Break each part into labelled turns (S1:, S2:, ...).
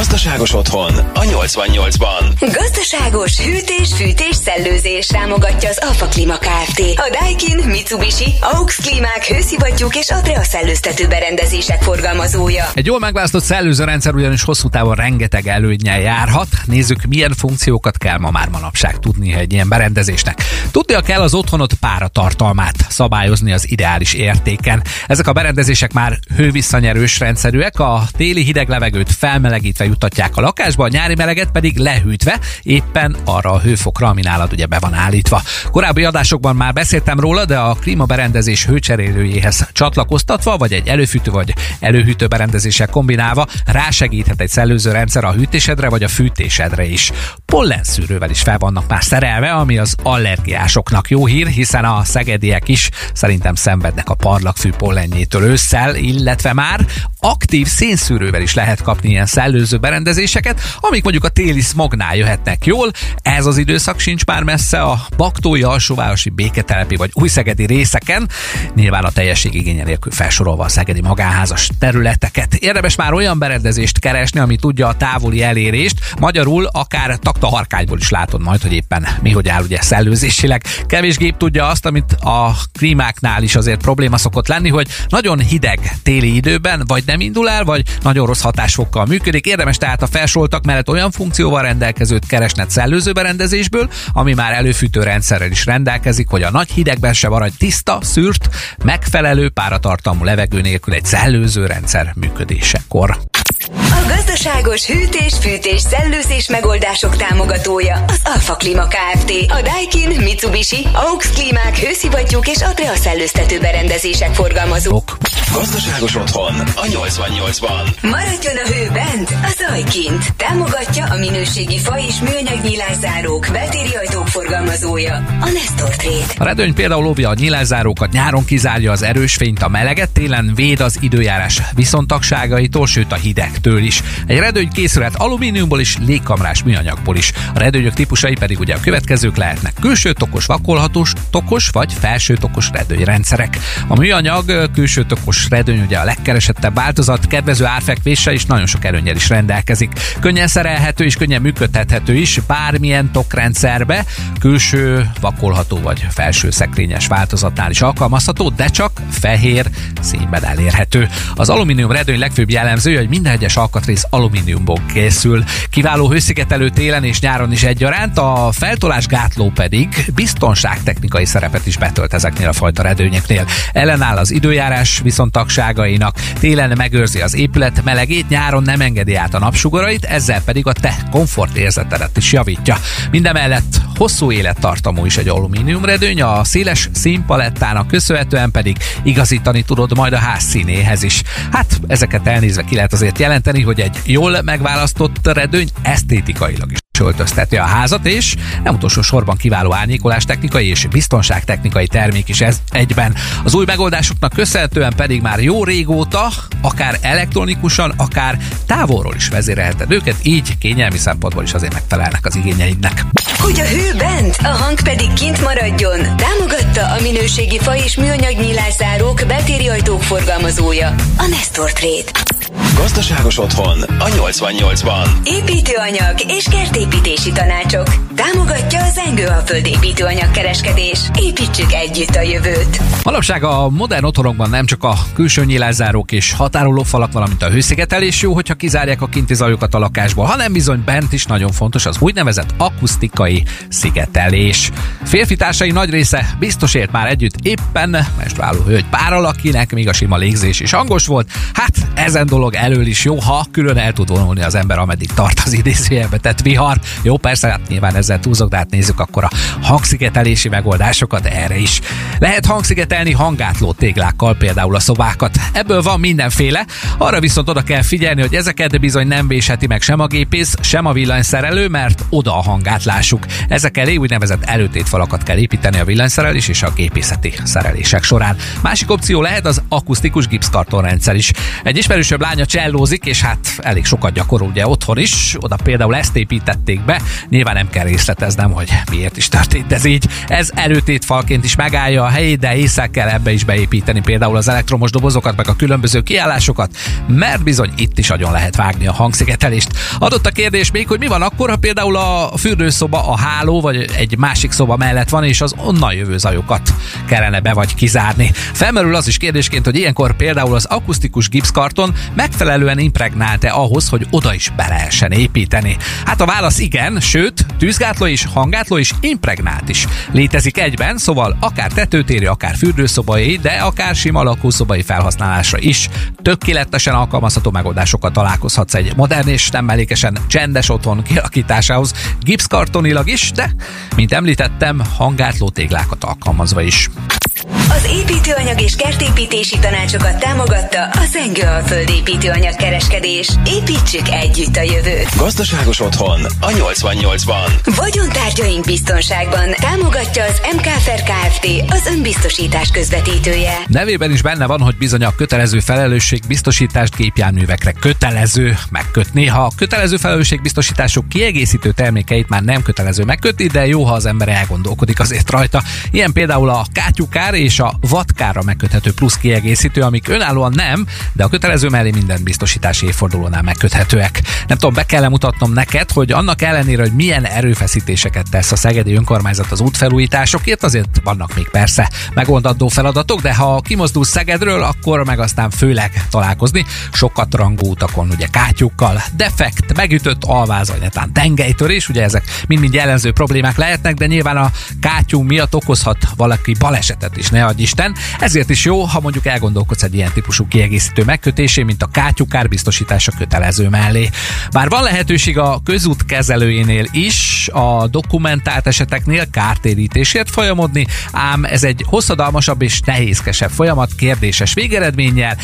S1: Gazdaságos otthon a 88-ban.
S2: Gazdaságos hűtés-fűtés szellőzés támogatja az Alfa Klima Kft. A Daikin, Mitsubishi, AUX Klímák, hőszivattyúk és Adrea szellőztető berendezések forgalmazója.
S3: Egy jól megválasztott szellőzőrendszer ugyanis hosszú távon rengeteg előnyel járhat. Nézzük, milyen funkciókat kell ma már manapság tudni egy ilyen berendezésnek. Tudnia kell az otthonot páratartalmát szabályozni az ideális értéken. Ezek a berendezések már hővisszanyerős rendszerűek, a téli hideg levegőt felmelegítve jutatják a lakásba, a nyári meleget pedig lehűtve, éppen arra a hőfokra, ami nálad ugye be van állítva. Korábbi adásokban már beszéltem róla, de a klímaberendezés hőcserélőjéhez csatlakoztatva, vagy egy előfűtő vagy előhűtő berendezéssel kombinálva rásegíthet egy szellőző rendszer a hűtésedre vagy a fűtésedre is. Pollenszűrővel is fel vannak már szerelve, ami az allergiásoknak jó hír, hiszen a szegediek is szerintem szenvednek a parlagfű pollenjétől ősszel, illetve már aktív szénszűrővel is lehet kapni ilyen szellőző berendezéseket, amik mondjuk a téli smognál jöhetnek jól. Ez az időszak sincs már messze a Baktói alsóvárosi béketelepi vagy újszegedi részeken, nyilván a teljesség igénye nélkül felsorolva a szegedi magánházas területeket. Érdemes már olyan berendezést keresni, ami tudja a távoli elérést, magyarul akár takta harkányból is látod majd, hogy éppen mi hogy áll ugye szellőzésileg. Kevés gép tudja azt, amit a klímáknál is azért probléma szokott lenni, hogy nagyon hideg téli időben vagy nem indul el, vagy nagyon rossz hatásfokkal működik. Érdemes tehát a felsoltak mellett olyan funkcióval rendelkezőt keresned szellőző berendezésből, ami már előfűtő rendszerrel is rendelkezik, hogy a nagy hidegben se maradj tiszta, szűrt, megfelelő páratartalmú levegő nélkül egy szellőző rendszer működésekor.
S2: A gazdaságos hűtés-fűtés szellőzés megoldások támogatója az Alfa Klima Kft. A Daikin, Mitsubishi, AUX Klímák, hőszivattyúk és Adrea szellőztető berendezések forgalmazók.
S1: Gazdaságos otthon a 88-ban.
S2: Maradjon a hő bent, a zaj kint. Támogatja a minőségi fa és műanyag nyilászárók, beltéri ajtók forgalmazója, a Nestor Trade.
S3: A redőny például óvja a nyilázárókat, nyáron kizárja az erős fényt, a meleget, télen véd az időjárás viszontagságaitól, sőt a hidegtől is. Egy redőny készülhet alumíniumból is, légkamrás műanyagból is. A redőnyök típusai pedig ugye a következők lehetnek. Külső tokos vakolhatós, tokos vagy felső tokos redőnyrendszerek. A műanyag külső tokos redőny ugye a legkeresettebb változat, kedvező árfekvéssel is nagyon sok előnyel is rendelkezik. Könnyen szerelhető és könnyen működtethető is bármilyen tokrendszerbe, külső vakolható vagy felső szekrényes változatnál is alkalmazható, de csak fehér színben elérhető. Az alumínium redőny legfőbb jellemzője, hogy minden egyes alkatrész alumíniumból készül. Kiváló hőszigetelő télen és nyáron is egyaránt, a feltolás gátló pedig biztonságtechnikai szerepet is betölt ezeknél a fajta redőnyeknél. Ellenáll az időjárás viszontagságainak, télen megőrzi az épület melegét, nyáron nem engedi át a napsugarait, ezzel pedig a te komfortérzetedet is javítja. Mindemellett hosszú élettartamú is egy alumínium redőny, a széles színpalettának köszönhetően pedig igazítani tudod majd a ház színéhez is. Hát ezeket elnézve ki lehet azért jelenteni, hogy egy jól megválasztott redőny esztétikailag is öltözteti a házat, és nem utolsó sorban kiváló árnyékolás technikai és biztonságtechnikai termék is ez egyben. Az új megoldásoknak köszönhetően pedig már jó régóta, akár elektronikusan, akár távolról is vezérelheted őket, így kényelmi szempontból is azért megfelelnek az igényeidnek.
S2: Hogy a hő bent, a hang pedig kint maradjon, támogatta a minőségi fa és műanyag nyílászárók, beltéri ajtók forgalmazója, a Nestor Trade.
S1: Gazdaságos otthon a 88-ban.
S2: Építőanyag és kertépítési tanácsok. Támogatja az Engőalföld építőanyag kereskedés. Építsük együtt a jövőt.
S3: Manapság a modern otthonokban nem csak a külső nyílászárók és határoló falak, valamint a hőszigetelés jó, hogyha kizárják a kinti zajokat a lakásból, hanem bizony bent is nagyon fontos az úgynevezett akusztikai szigetelés. Férfi társai nagy része biztos ért már együtt éppen menstruáló hölgy párral, akinek még a sima légzés is hangos volt. Hát ezen dolog elől is jó, ha külön el tud vonulni az ember, ameddig tart az idézőjelbe tett vihar. Jó, persze, hát nyilván ezzel túlzok, de hát nézzük akkor a hangszigetelési megoldásokat erre is. Lehet hangszigetelni hangátló téglákkal például a szobákat. Ebből van mindenféle, arra viszont oda kell figyelni, hogy ezeket bizony nem vésheti meg sem a gépész, sem a villanyszerelő, mert oda a hangátlásuk. Ezek elé úgynevezett előtétfalakat kell építeni a villanyszerelés és a gépészeti szerelések során. Másik opció lehet az akusztikus gipszkartonrendszer is. Egy ismerősöbb lánya csellózik, és hát elég sokat gyakorol ugye otthon is, oda például ezt építették be, nyilván nem kell részleteznem, hogy miért is történt ez így. Ez falként is megállja a helyét, de észre kell ebbe is beépíteni például az elektromos dobozokat, meg a különböző kiállásokat, mert bizony itt is nagyon lehet vágni a hangszigetelést. Adott a kérdés még, hogy mi van akkor, ha például a fürdőszoba a háló vagy egy másik szoba mellett van, és az onnan jövő zajokat kellene be vagy kizárni. Felmerül az is kérdésként, hogy ilyenkor például az akusztikus gipszkarton megfelelően impregnált-e ahhoz, hogy oda is be lehessen építeni. Hát a válasz igen, sőt, tűzgátló is, hangátló is, impregnált is. Létezik egyben, szóval akár tetőtéri, akár fürdőszobai, de akár sima lakószobai felhasználásra is. Tökéletesen alkalmazható megoldásokat találkozhatsz egy modern és nem mellékesen csendes otthon kialakításához, gipszkartonilag is, de, mint említettem, hangátló téglákat alkalmazva is.
S2: Az építőanyag és kertépítési tanácsokat támogatta a Zengő Alföld építőanyag kereskedés. Építsük együtt a jövőt.
S1: Gazdaságos otthon a 88-ban.
S2: Vagyontárgyaink biztonságban támogatja az MKFR Kft. az önbiztosítás közvetítője.
S3: Nevében is benne van, hogy bizony a kötelező felelősség biztosítást gépjárművekre kötelező megkötni. Ha a kötelező felelősségbiztosítások kiegészítő termékeit már nem kötelező megkötni, de jó, ha az ember elgondolkodik azért rajta. Ilyen például a kátyukár és a vatkára megköthető plusz kiegészítő, amik önállóan nem, de a kötelező mellé minden biztosítási évfordulónál megköthetőek. Nem tudom, be kell mutatnom neked, hogy annak ellenére, hogy milyen erőfeszítéseket tesz a Szegedi önkormányzat az útfelújításokért, azért vannak még persze megoldandó feladatok, de ha kimozdul Szegedről, akkor meg aztán főleg találkozni sokat rangú utakon, ugye kátyukkal, defekt, megütött alváz, vagy netán tengelytörés, ugye ezek mind-mind jellemző problémák lehetnek, de nyilván a kátyú miatt okozhat valaki balesetet is, ne adj Isten. Ezért is jó, ha mondjuk elgondolkodsz egy ilyen típusú kiegészítő megkötésé, mint a kátyukár biztosítása kötelező mellé. Bár van lehetőség a közút kezelőjénél is a dokumentált eseteknél kártérítésért folyamodni, ám ez egy hosszadalmasabb és nehézkesebb folyamat kérdéses végeredménnyel.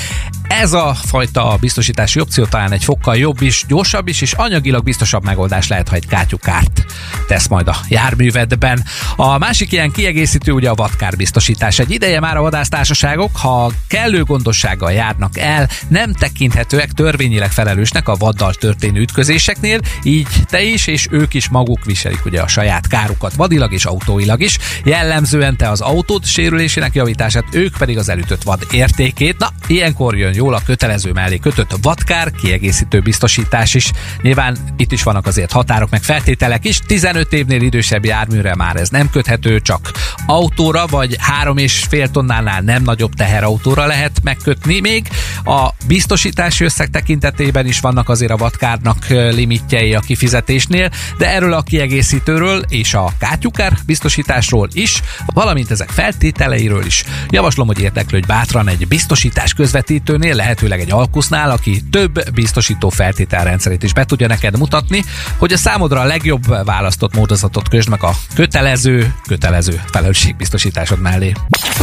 S3: Ez a fajta biztosítási opció talán egy fokkal jobb is, gyorsabb is, és anyagilag biztosabb megoldás lehet, ha egy kátyukárt tesz majd a járművedben. A másik ilyen kiegészítő ugye a vadkár biztosítás. Egy ideje már a vadásztársaságok, ha kellő gondossággal járnak el, nem tekinthetőek törvényileg felelősnek a vaddal történő ütközéseknél, így te is és ők is maguk viselik ugye a saját kárukat vadilag és autóilag is. Jellemzően te az autót sérülésének javítását, ők pedig az elütött vad értékét. Na, ilyenkor jön jól a kötelező mellé kötött vadkár kiegészítő biztosítás is. Nyilván itt is vannak azért határok meg feltételek is. 15 évnél idősebb járműre már ez nem köthető, csak autóra vagy három és fél tonnánál nem nagyobb teherautóra lehet megkötni még. A biztosítási összeg tekintetében is vannak azért a vadkárnak limitjei a kifizetésnél, de erről a kiegészítőről és a kátyukár biztosításról is, valamint ezek feltételeiről is. Javaslom, hogy érdeklődj bátran egy biztosítás közvetítőnél, lehetőleg egy alkusznál, aki több biztosító feltételrendszerét is be tudja neked mutatni, hogy a számodra a legjobb választott módozatot közd meg a kötelező, kötelező felelősségbiztosításod mellé.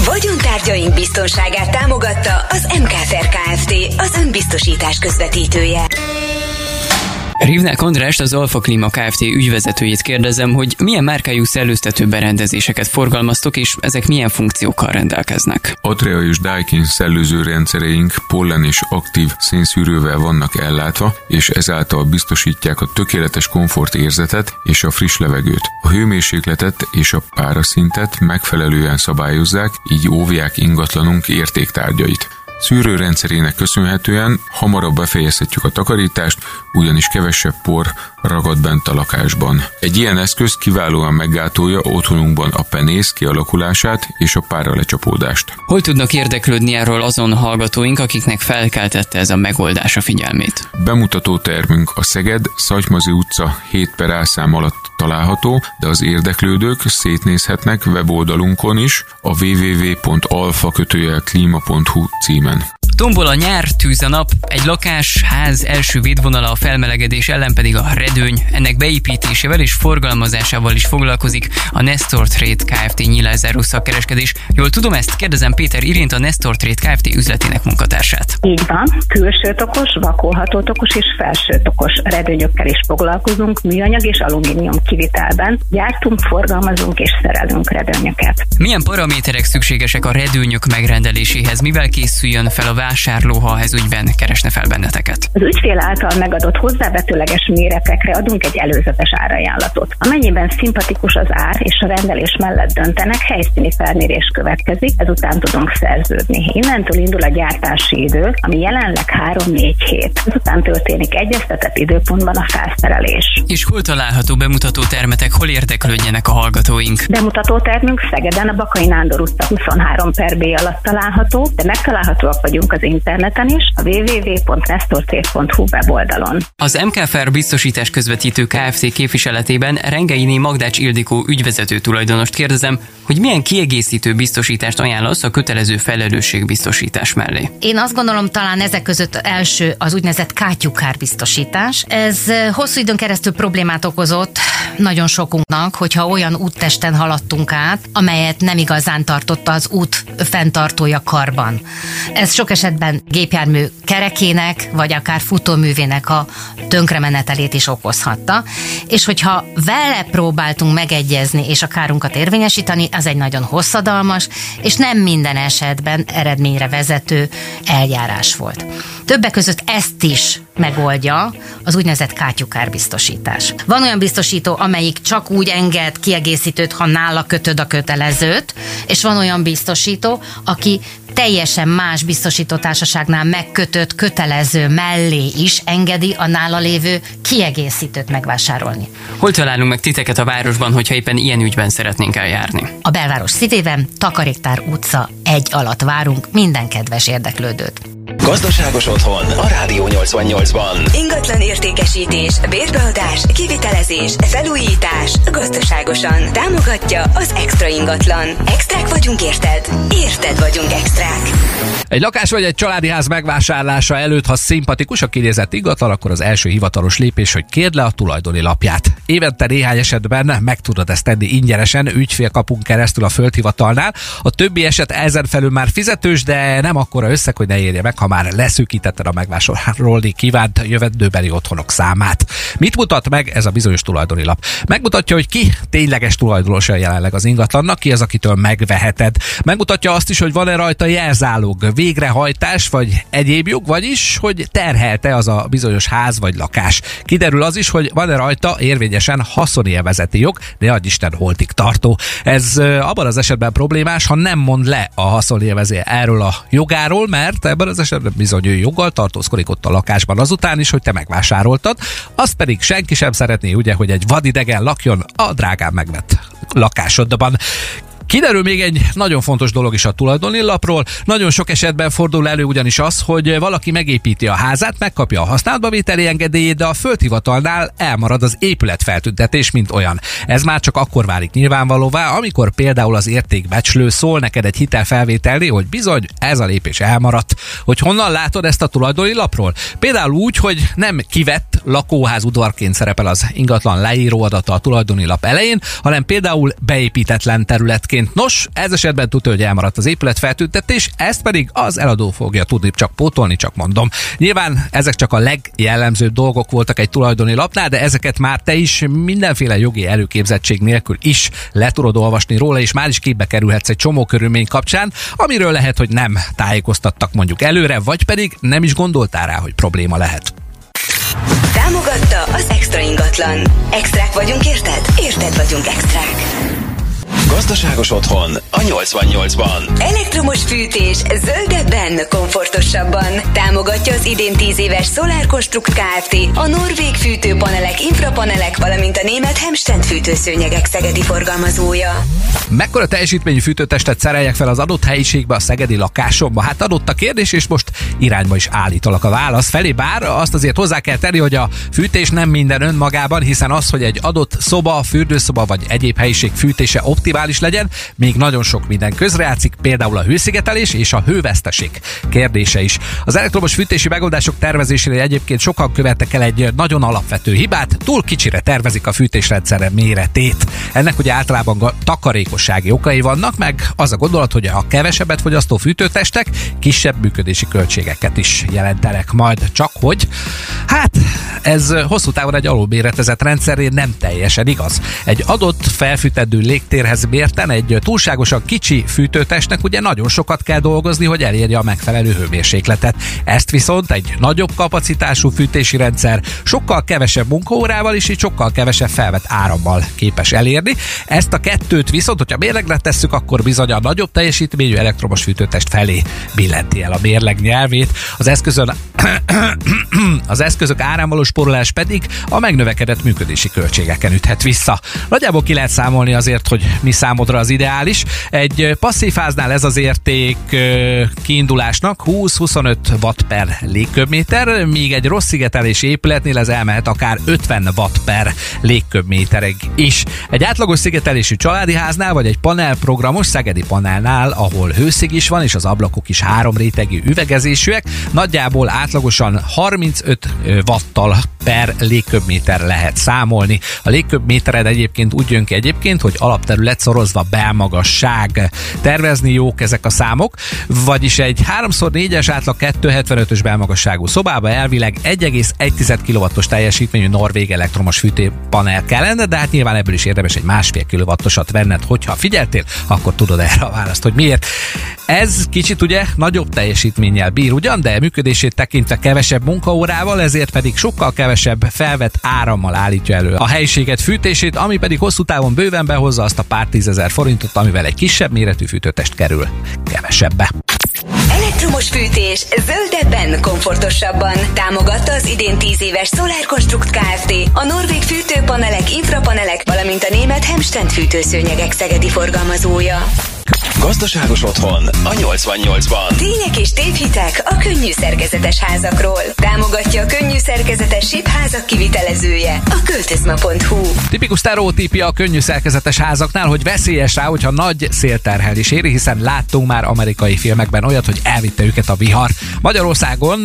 S2: Vagyontárgyaink biztonságát támogatta az MKFR Kft. az önbiztosítás közvetítője.
S4: Rivnák Andrást, az Alfa Klima Kft. ügyvezetőjét kérdezem, hogy milyen márkájú szellőztető berendezéseket forgalmaztok, és ezek milyen funkciókkal rendelkeznek.
S5: Atrea és Daikin szellőző rendszereink pollen és aktív szénszűrővel vannak ellátva, és ezáltal biztosítják a tökéletes komfort érzetet és a friss levegőt. A hőmérsékletet és a páraszintet megfelelően szabályozzák, így óvják ingatlanunk értéktárgyait. Szűrőrendszerének köszönhetően hamarabb befejezhetjük a takarítást, ugyanis kevesebb por ragad bent a lakásban. Egy ilyen eszköz kiválóan meggátolja otthonunkban a penész kialakulását és a pára lecsapódást.
S4: Hol tudnak érdeklődni erről azon hallgatóink, akiknek felkeltette ez a megoldás a figyelmét?
S5: Bemutató termünk a Szeged, Szagymazi utca 7 per álszám alatt található, de az érdeklődők szétnézhetnek weboldalunkon is a www.alfa címen.
S4: Tombol a nyár, tűz a nap, egy lakás, ház első védvonala a felmelegedés ellen pedig a redőny. Ennek beépítésével és forgalmazásával is foglalkozik a Nestor Trade Kft. nyilázáró szakkereskedés. Jól tudom ezt? Kérdezem Péter Irint, a Nestor Trade Kft. üzletének munkatársát.
S6: Így van, külső tokos, vakolható tokos és felső tokos redőnyökkel is foglalkozunk, műanyag és alumínium kivitelben. Gyártunk, forgalmazunk és szerelünk redőnyöket.
S4: Milyen paraméterek szükségesek a redőnyök megrendeléséhez? Mivel készüljön fel a vásárló, ha ez ügyben keresne fel benneteket?
S6: Az ügyfél által megadott hozzávetőleges méretekre adunk egy előzetes árajánlatot. Amennyiben szimpatikus az ár és a rendelés mellett döntenek, helyszíni felmérés következik, ezután tudunk szerződni. Innentől indul a gyártási idő, ami jelenleg 3-4 hét. Ezután történik egyeztetett időpontban a felszerelés.
S4: És hol található bemutató termetek, hol érdeklődjenek a hallgatóink?
S6: Bemutató termünk Szegeden a Bakai Nándor utca 23 per B alatt található, de megtalálhatóak vagyunk az interneten is, a www.nestorcég.hu weboldalon.
S4: Az MKFR biztosítás közvetítő Kft. képviseletében Rengeini Magdács Ildikó ügyvezető tulajdonost kérdezem, hogy milyen kiegészítő biztosítást ajánlasz a kötelező felelősségbiztosítás mellé.
S7: Én azt gondolom, talán ezek között első az úgynevezett kátyukár biztosítás. Ez eh, hosszú időn keresztül problémát okozott nagyon sokunknak, hogyha olyan úttesten haladtunk át, amelyet nem igazán tartotta az út fenntartója karban. Ez sok esetben gépjármű kerekének, vagy akár futóművének a tönkremenetelét is okozhatta. És hogyha vele próbáltunk megegyezni és a kárunkat érvényesíteni, az egy nagyon hosszadalmas, és nem minden esetben eredményre vezető eljárás volt. Többek között ezt is megoldja az úgynevezett kátyukár biztosítás. Van olyan biztosító, amelyik csak úgy enged kiegészítőt, ha nála kötöd a kötelezőt, és van olyan biztosító, aki teljesen más biztosító társaságnál megkötött kötelező mellé is engedi a nála lévő kiegészítőt megvásárolni.
S4: Hol találunk meg titeket a városban, hogyha éppen ilyen ügyben szeretnénk eljárni?
S7: A belváros szívében, Takaréktár utca egy alatt várunk minden kedves érdeklődőt.
S1: Gazdaságos otthon a Rádió 88-ban.
S2: Ingatlan értékesítés, bérbeadás, kivitelezés, felújítás, gazdaságosan. Támogatja az Extra Ingatlan. Extrák vagyunk érted? Érted vagyunk extrák.
S3: Egy lakás vagy egy családi ház megvásárlása előtt, ha szimpatikus a kinézett ingatlan, akkor az első hivatalos lépés, hogy kérd le a tulajdoni lapját. Évente néhány esetben meg tudod ezt tenni ingyenesen, ügyfélkapunk keresztül a földhivatalnál. A többi eset ezen felül már fizetős, de nem akkora összeg, hogy ne érje meg, ha már leszűkítetted a megvásárolni kívánt jövendőbeli otthonok számát. Mit mutat meg ez a bizonyos tulajdoni lap? Megmutatja, hogy ki tényleges tulajdonosa jelenleg az ingatlannak, ki az, akitől megveheted. Megmutatja azt is, hogy van-e rajta jelzálog, végrehajtás vagy egyéb jog, vagyis, hogy terhelte az a bizonyos ház vagy lakás. Kiderül az is, hogy van-e rajta érvényesen haszonélvezeti jog, de adj Isten holtig tartó. Ez abban az esetben problémás, ha nem mond le a haszonélvező erről a jogáról, mert ebben az esetben bizony ő joggal tartózkodik ott a lakásban azután is, hogy te megvásároltad. Azt pedig senki sem szeretné, ugye, hogy egy vadidegen lakjon a drágán megvett lakásodban. Kiderül még egy nagyon fontos dolog is a tulajdoni lapról. Nagyon sok esetben fordul elő ugyanis az, hogy valaki megépíti a házát, megkapja a használatba vételi engedélyét, de a földhivatalnál elmarad az épület feltüntetés, mint olyan. Ez már csak akkor válik nyilvánvalóvá, amikor például az értékbecslő szól neked egy hitelfelvételné, hogy bizony ez a lépés elmaradt. Hogy honnan látod ezt a tulajdoni lapról? Például úgy, hogy nem kivett lakóház udvarként szerepel az ingatlan leíró adata a tulajdoni lap elején, hanem például beépítetlen területként egyébként. Nos, ez esetben tudja, hogy elmaradt az épület feltüntetés, ezt pedig az eladó fogja tudni csak pótolni, csak mondom. Nyilván ezek csak a legjellemzőbb dolgok voltak egy tulajdoni lapnál, de ezeket már te is mindenféle jogi előképzettség nélkül is le tudod olvasni róla, és már is képbe kerülhetsz egy csomó körülmény kapcsán, amiről lehet, hogy nem tájékoztattak mondjuk előre, vagy pedig nem is gondoltál rá, hogy probléma lehet.
S2: Támogatta az Extra Ingatlan. Extrák vagyunk, érted? Érted vagyunk extrák.
S1: Gazdaságos otthon a 88-ban.
S2: Elektromos fűtés zöldebben, komfortosabban. Támogatja az idén 10 éves Solar Construct Kft. A Norvég fűtőpanelek, infrapanelek, valamint a német Hemstend fűtőszőnyegek szegedi forgalmazója.
S3: Mekkora teljesítményű fűtőtestet szereljek fel az adott helyiségbe a szegedi lakásomba? Hát adott a kérdés, és most irányba is állítalak a válasz felé, bár azt azért hozzá kell tenni, hogy a fűtés nem minden önmagában, hiszen az, hogy egy adott szoba, fürdőszoba vagy egyéb helyiség fűtése optimális, optimális legyen, még nagyon sok minden közrejátszik, például a hőszigetelés és a hőveszteség kérdése is. Az elektromos fűtési megoldások tervezésére egyébként sokan követtek el egy nagyon alapvető hibát, túl kicsire tervezik a fűtésrendszere méretét. Ennek ugye általában takarékossági okai vannak, meg az a gondolat, hogy a kevesebbet fogyasztó fűtőtestek kisebb működési költségeket is jelentenek majd, csak hogy hát ez hosszú távon egy alulméretezett rendszerén nem teljesen igaz. Egy adott felfűtedő légtérhez mérten egy túlságosan kicsi fűtőtestnek ugye nagyon sokat kell dolgozni, hogy elérje a megfelelő hőmérsékletet. Ezt viszont egy nagyobb kapacitású fűtési rendszer sokkal kevesebb munkaórával és sokkal kevesebb felvett árammal képes elérni. Ezt a kettőt viszont, hogyha mérlegre tesszük, akkor bizony a nagyobb teljesítményű elektromos fűtőtest felé billenti el a mérleg nyelvét. Az eszközön az eszközök áramvaló spórolás pedig a megnövekedett működési költségeken üthet vissza. Nagyjából ki lehet számolni azért, hogy mi számodra az ideális. Egy passzív háznál ez az érték kiindulásnak 20-25 watt per légköbméter, míg egy rossz szigetelési épületnél ez elmehet akár 50 watt per légköbméterig is. Egy átlagos szigetelésű családi háznál, vagy egy panelprogramos szegedi panelnál, ahol hőszig is van, és az ablakok is három rétegű üvegezésűek, nagyjából átlagosan 35 watttal per légköbméter lehet számolni. A légköbmétered egyébként úgy jön ki egyébként, hogy alapterület szorozva belmagasság. Tervezni jók ezek a számok, vagyis egy 3x4-es átlag 275-ös belmagasságú szobába elvileg 1,1 kW-os teljesítményű norvég elektromos fűtőpanel kellene, de hát nyilván ebből is érdemes egy másfél kilowattosat venned, hogyha figyeltél, akkor tudod erre a választ, hogy miért. Ez kicsit ugye nagyobb teljesítménnyel bír ugyan, de működését tekintve kevesebb munkaórával, ezért pedig sokkal kevesebb felvett árammal állítja elő a helyiséget fűtését, ami pedig hosszú távon bőven behozza azt a pár tízezer forintot, amivel egy kisebb méretű fűtőtest kerül kevesebbe.
S2: Elektromos fűtés zöldebben, komfortosabban. Támogatta az idén 10 éves Solar Construct Kft. A norvég fűtőpanelek, infrapanelek, valamint a német Hemstend fűtőszőnyegek szegedi forgalmazója.
S1: Gazdaságos otthon a 88-ban.
S2: Tények és tévhitek a könnyű szerkezetes házakról. Támogatja a könnyű szerkezetes sípházak kivitelezője a költözma.hu.
S3: Tipikus sztereotípia a könnyű szerkezetes házaknál, hogy veszélyes rá, hogyha nagy szélterhelés éri, hiszen láttunk már amerikai filmekben olyat, hogy elvitte őket a vihar. Magyarországon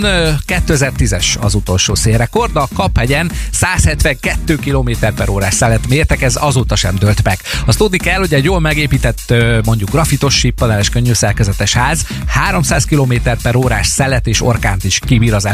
S3: 2010-es az utolsó szélrekord, a Kaphegyen 172 km per órás szelet mértek, ez azóta sem dölt meg. Azt tudni kell, hogy egy jól megépített mondjuk grafitos síppaneles könnyű szerkezetes ház 300 km per órás szelet és orkánt is kibír az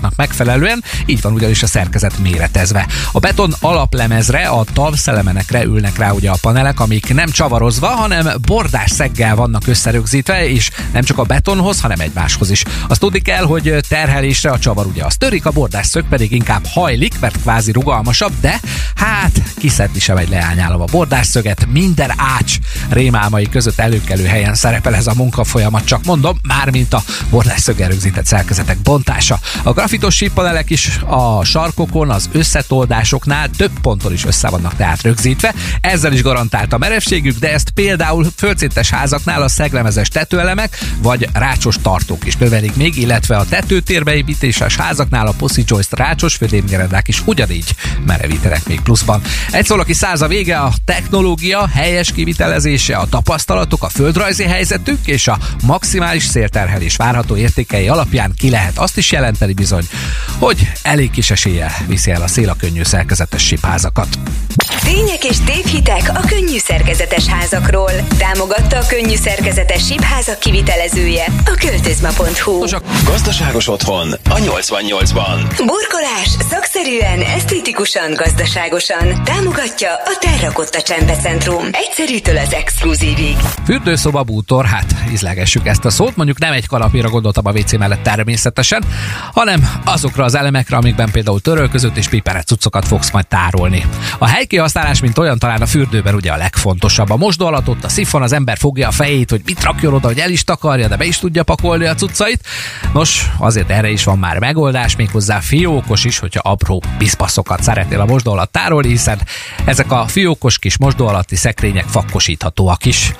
S3: előírásoknak megfelelően, így van ugyanis a szerkezet méretezve. A beton alaplemezre, a tavszelemenekre ülnek rá ugye a panelek, amik nem csavarozva, hanem bordás szeggel vannak összerögzítve, és nem csak a betonhoz, hanem egymáshoz is. Azt tudni kell, hogy terhelésre a csavar ugye az törik, a bordás szög pedig inkább hajlik, mert kvázi rugalmasabb, de hát kiszedni sem egy leányálom a bordás szöget, minden ács rémálmai között előkelő helyen szerepel ez a munkafolyamat, csak mondom, mármint a borlásszög rögzített szerkezetek bontása. A grafitos síppanelek is a sarkokon, az összetoldásoknál több ponton is össze vannak tehát rögzítve, ezzel is garantált a merevségük, de ezt például földszintes házaknál a szeglemezes tetőelemek vagy rácsos tartók is növelik még, illetve a tetőtérbeépítéses házaknál a Pussy Joist rácsos födémgerendák is ugyanígy merevítenek még pluszban. Egy szól, aki száz a vége, a technológia helyes kivitelezése, a tapasztalatok, a földrajzi helyzetük és a maximális szélterhelés várható értékei alapján ki lehet azt is jelenteni bizony, hogy elég kis eséllyel viszi el a szél a könnyű szerkezetes sípházakat.
S2: Tények és tévhitek a könnyű szerkezetes házakról. Támogatta a könnyű szerkezetes sípházak kivitelezője a költözma.hu.
S1: Gazdaságos otthon a 88-ban.
S2: Burkolás szakszerűen, esztétikusan, gazdaságosan. Támogatja a Terrakotta Csempecentrum. Egyszerűtől az exkluzívig.
S3: Fürdőszoba bútor, hát ízlegessük ezt a szót, mondjuk nem egy kanapira gondoltam a WC mellett természetesen, hanem azokra az elemekre, amikben például törölközött és piperet cuccokat fogsz majd tárolni. A helykihasználás, mint olyan talán a fürdőben ugye a legfontosabb. A mosdó alatt ott a szifon, az ember fogja a fejét, hogy mit rakjon oda, hogy el is takarja, de be is tudja pakolni a cuccait. Nos, azért erre is van már megoldás, méghozzá fiókos is, hogyha apró piszpaszokat szeretnél a mosdó alatt tárolni, hiszen ezek a fiókos kis mosdó alatti szekrények fakkosíthatóak is.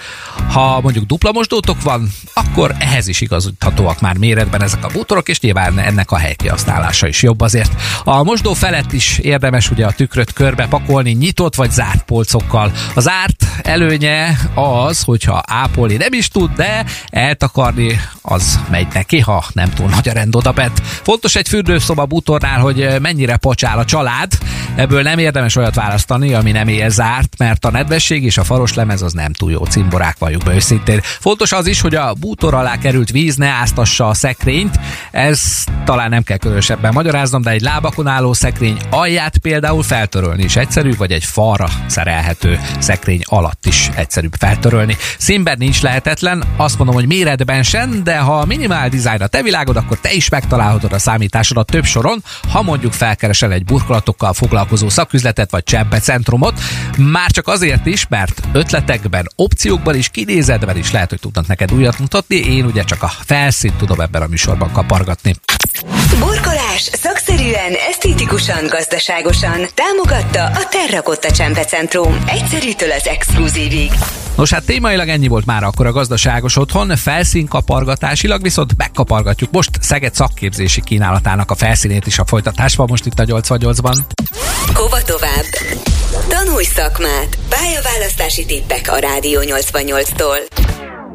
S3: Ha mondjuk dupla mosdótok van, akkor ehhez is igazíthatóak már méretben ezek a bútorok, és nyilván ennek a helykihasználása is jobb azért. A mosdó felett is érdemes ugye a tükröt körbe pakolni nyitott vagy zárt polcokkal. Az árt előnye az, hogyha ápolni nem is tud, de eltakarni az megy neki, ha nem túl nagy a rend odabent. Fontos egy fürdőszoba bútornál, hogy mennyire pocsál a család. Ebből nem érdemes olyat választani, ami nem ér zárt, mert a nedvesség és a faros lemez az nem túl jó cimborák, valljuk be őszintén. Fontos az is, hogy a bútor alá került víz ne áztassa a szekrényt. Ez talán nem kell különösebben magyaráznom, de egy lábakon álló szekrény alját például feltörölni is egyszerű, vagy egy falra szerelhető szekrény alatt is egyszerűbb feltörölni. Színben nincs lehetetlen, azt mondom, hogy méretben sem, de ha a minimál design a te világod, akkor te is megtalálhatod a számításodat több soron, ha mondjuk felkeresel egy burkolatokkal foglalkozó szaküzletet vagy centrumot, már csak azért is, mert ötletekben, opciókban is, kinézetben is lehet, hogy tudnak neked újat mutatni, én ugye csak a felszínt tudom ebben a műsorban kapargatni.
S2: Burkolás szakszerűen, esztétikusan, gazdaságosan támogatta a Terrakotta Csempecentrum. Egyszerűtől az exkluzívig.
S3: Nos hát témailag ennyi volt már akkor a gazdaságos otthon, felszínkapargatásilag viszont megkapargatjuk most Szeged szakképzési kínálatának a felszínét is a folytatásban most itt a 88-ban.
S2: Hova tovább? Tanulj szakmát! Pályaválasztási tippek a Rádió 88-tól.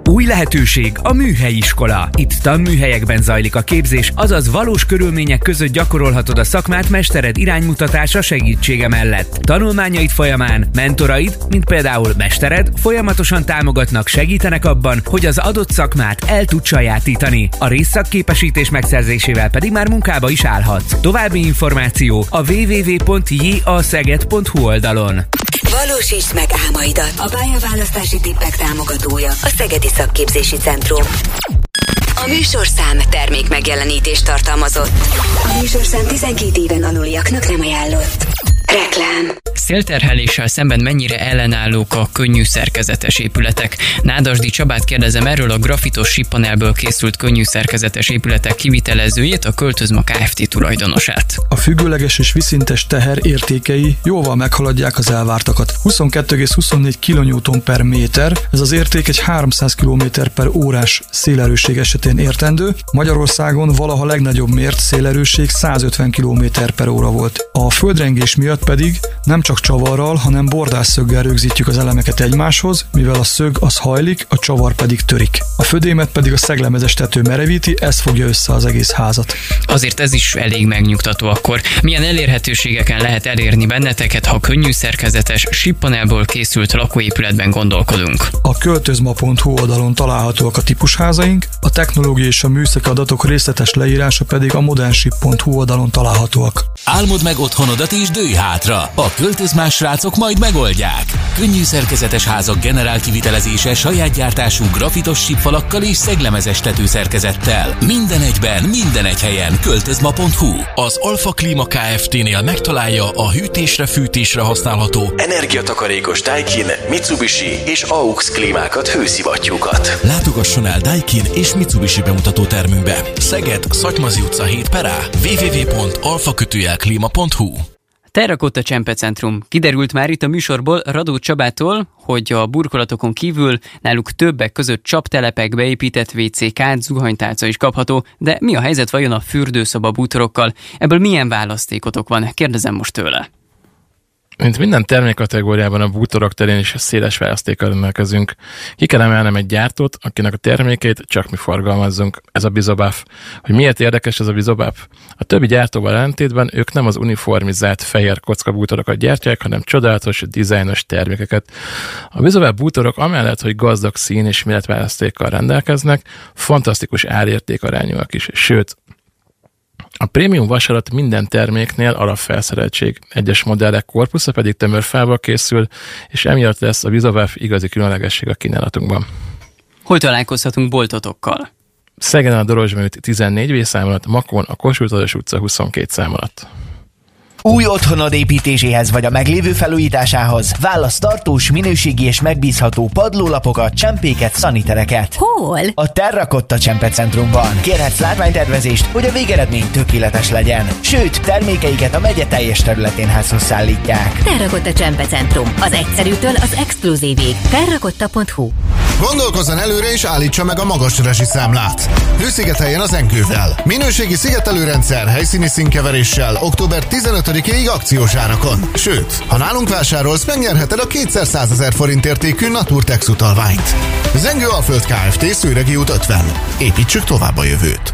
S8: Új lehetőség a műhelyiskola. Itt tanműhelyekben zajlik a képzés, azaz valós körülmények között gyakorolhatod a szakmát mestered iránymutatása segítsége mellett. Tanulmányaid folyamán mentoraid, mint például mestered, folyamatosan támogatnak, segítenek abban, hogy az adott szakmát el tud sajátítani. A részszakképesítés megszerzésével pedig már munkába is állhatsz. További információ a www.jaseged.hu oldalon.
S2: Valósítsd meg álmaidat! A pályaválasztási tippek támogatója a Szegedi Szakképzési Centrum. A műsorszám termék megjelenítést tartalmazott. A műsorszám 12 éven aluliaknak nem ajánlott. Reklám.
S4: Szélterheléssel szemben mennyire ellenállók a könnyű szerkezetes épületek? Nádasdi Csabát kérdezem erről a grafitos sipanelből készült könnyű szerkezetes épületek kivitelezőjét, a Költözma Kft. tulajdonosát.
S9: A függőleges és viszintes teher értékei jóval meghaladják az elvártakat. 22,24 kN per méter, ez az érték egy 300 km per órás szélerőség esetén értendő. Magyarországon valaha legnagyobb mért szélerőség 150 km per óra volt. A földrengés miatt pedig nem csak csavarral, hanem bordásszöggel rögzítjük az elemeket egymáshoz, mivel a szög az hajlik, a csavar pedig törik. A födémet pedig a szeglemezes tető merevíti, ez fogja össze az egész házat.
S4: Azért ez is elég megnyugtató akkor. Milyen elérhetőségeken lehet elérni benneteket, ha könnyű szerkezetes, sippanelból készült lakóépületben gondolkodunk?
S9: A költözma.hu oldalon találhatóak a típusházaink, a technológiai és a műszaki adatok részletes leírása pedig a modernship.hu oldalon találhatóak.
S1: Álmod meg otthonodat is dőj hátra. A költözmás srácok majd megoldják. Könnyű szerkezetes házak generál kivitelezése saját gyártású grafitos sípfalakkal és szeglemezes tetőszerkezettel. Minden egyben, minden egy helyen. Költözma.hu
S10: Az Alfa Klima Kft-nél megtalálja a hűtésre, fűtésre használható
S1: energiatakarékos Daikin, Mitsubishi és AUX klímákat, hőszivattyúkat.
S10: Látogasson el Daikin és Mitsubishi bemutató termünkbe. Szeged, Szatymazi utca 7 perá, www.alfakötőjelklima.hu
S4: Terrakotta Csempecentrum. Kiderült már itt a műsorból Radó Csabától, hogy a burkolatokon kívül náluk többek között csaptelepek, beépített WC, kád, zuhanytálca is kapható, de mi a helyzet vajon a fürdőszoba bútorokkal? Ebből milyen választékotok van? Kérdezem most tőle.
S11: Mint minden termékkategóriában a bútorok terén is széles választékkal rendelkezünk. Ki kell emelnem egy gyártót, akinek a termékeit csak mi forgalmazzunk. Ez a Bizobaf. Hogy miért érdekes ez a Bizobaf? A többi gyártóval ellentétben ők nem az uniformizált fehér kocka bútorokat gyártják, hanem csodálatos, dizájnos termékeket. A Bizobaf bútorok amellett, hogy gazdag szín és méretválasztékkal rendelkeznek, fantasztikus árértékarányúak is, sőt, a prémium vasarat minden terméknél alapfelszereltség, egyes modellek korpusza pedig tömörfával készül, és emiatt lesz a Vizováf igazi különlegesség a kínálatunkban.
S4: Hol találkozhatunk boltotokkal?
S11: Szegen a Dorozsműt 14 V szám alatt, Makon a Kossuth utca 22 szám alatt.
S12: Új otthonod építéséhez vagy a meglévő felújításához válasz tartós, minőségi és megbízható padlólapokat, csempéket, szanitereket.
S2: Hol?
S12: A Terrakotta Csempecentrumban. Kérhetsz látványtervezést, hogy a végeredmény tökéletes legyen. Sőt, termékeiket a megye teljes területén házhoz szállítják.
S2: Terrakotta Csempecentrum. Az egyszerűtől az exkluzívig. Terrakotta.hu
S13: Gondolkozzon előre és állítsa meg a magas rezsiszámlát. Hőszigeteljen az enkővel. Minőségi szigetelőrendszer helyszíni színkeveréssel október 15-ig akciós árakon. Sőt, ha nálunk vásárolsz, megnyerheted a 200 ezer forint értékű Naturtex utalványt. Zengő Alföld Kft. Szőregi út 50. Építsük tovább a jövőt.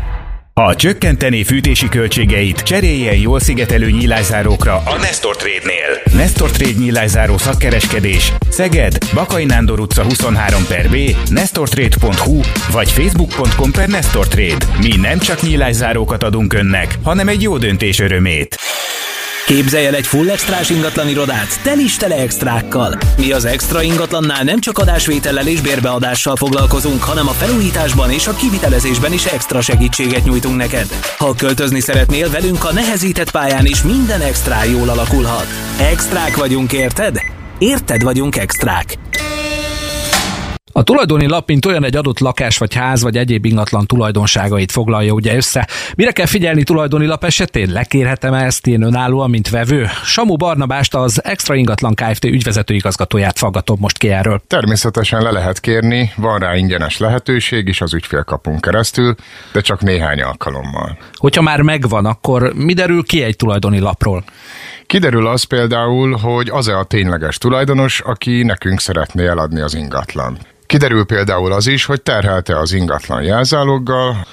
S14: Ha csökkenteni fűtési költségeit, cseréljen jól szigetelő nyílászárókra a Nestor Trade-nél. Nestor Trade nyílászáró szakkereskedés Szeged, Bakai Nándor utca 23 per B, nestortrade.hu vagy facebook.com per Nestor Trade. Mi nem csak nyílászárókat adunk önnek, hanem egy jó döntés örömét.
S10: Képzelj el egy full extrás ingatlan irodát, tel is tele extrákkal. Mi az extra ingatlannál nem csak adásvétellel és bérbeadással foglalkozunk, hanem a felújításban és a kivitelezésben is extra segítséget nyújtunk neked. Ha költözni szeretnél velünk a nehezített pályán is minden extra jól alakulhat. Extrák vagyunk, érted? Érted vagyunk extrák.
S3: A tulajdoni lap, mint olyan egy adott lakás vagy ház vagy egyéb ingatlan tulajdonságait foglalja ugye össze. Mire kell figyelni tulajdoni lap esetén? Lekérhetem ezt én önállóan, mint vevő? Samu Barnabást az Extra Ingatlan Kft. ügyvezető igazgatóját faggatom most ki erről.
S15: Természetesen le lehet kérni, van rá ingyenes lehetőség is az ügyfélkapun keresztül, de csak néhány alkalommal.
S3: Hogyha már megvan, akkor mi derül ki egy tulajdoni lapról?
S15: Kiderül az például, hogy az-e a tényleges tulajdonos, aki nekünk szeretné eladni az ingatlan. Kiderül például az is, hogy terhelte az ingatlan jelzáloggal,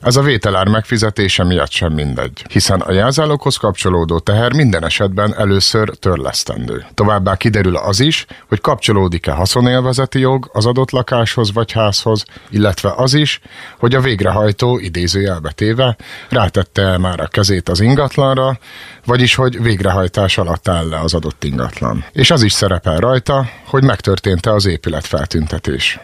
S15: ez a vételár megfizetése miatt sem mindegy, hiszen a jelzáloghoz kapcsolódó teher minden esetben először törlesztendő. Továbbá kiderül az is, hogy kapcsolódik-e haszonélvezeti jog az adott lakáshoz vagy házhoz, illetve az is, hogy a végrehajtó idézőjelbe téve rátette már a kezét az ingatlanra, vagyis hogy végrehajtás alatt áll le az adott ingatlan. És az is szerepel rajta, hogy megtörtént-e az épület feltüntetés.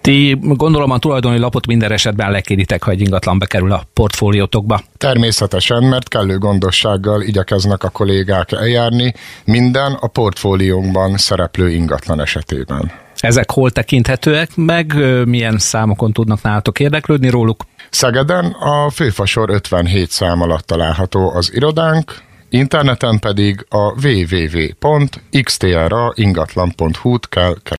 S3: Ti gondolom a tulajdoni lapot minden esetben lekéritek, ha egy ingatlan bekerül a portfóliótokba.
S15: Természetesen, mert kellő gondossággal igyekeznek a kollégák eljárni minden a portfóliónkban szereplő ingatlan esetében.
S3: Ezek hol tekinthetőek meg? Milyen számokon tudnak nálatok érdeklődni róluk?
S15: Szegeden a Főfasor 57 szám alatt található az irodánk, interneten pedig a www.xtraingatlan.hu-t kell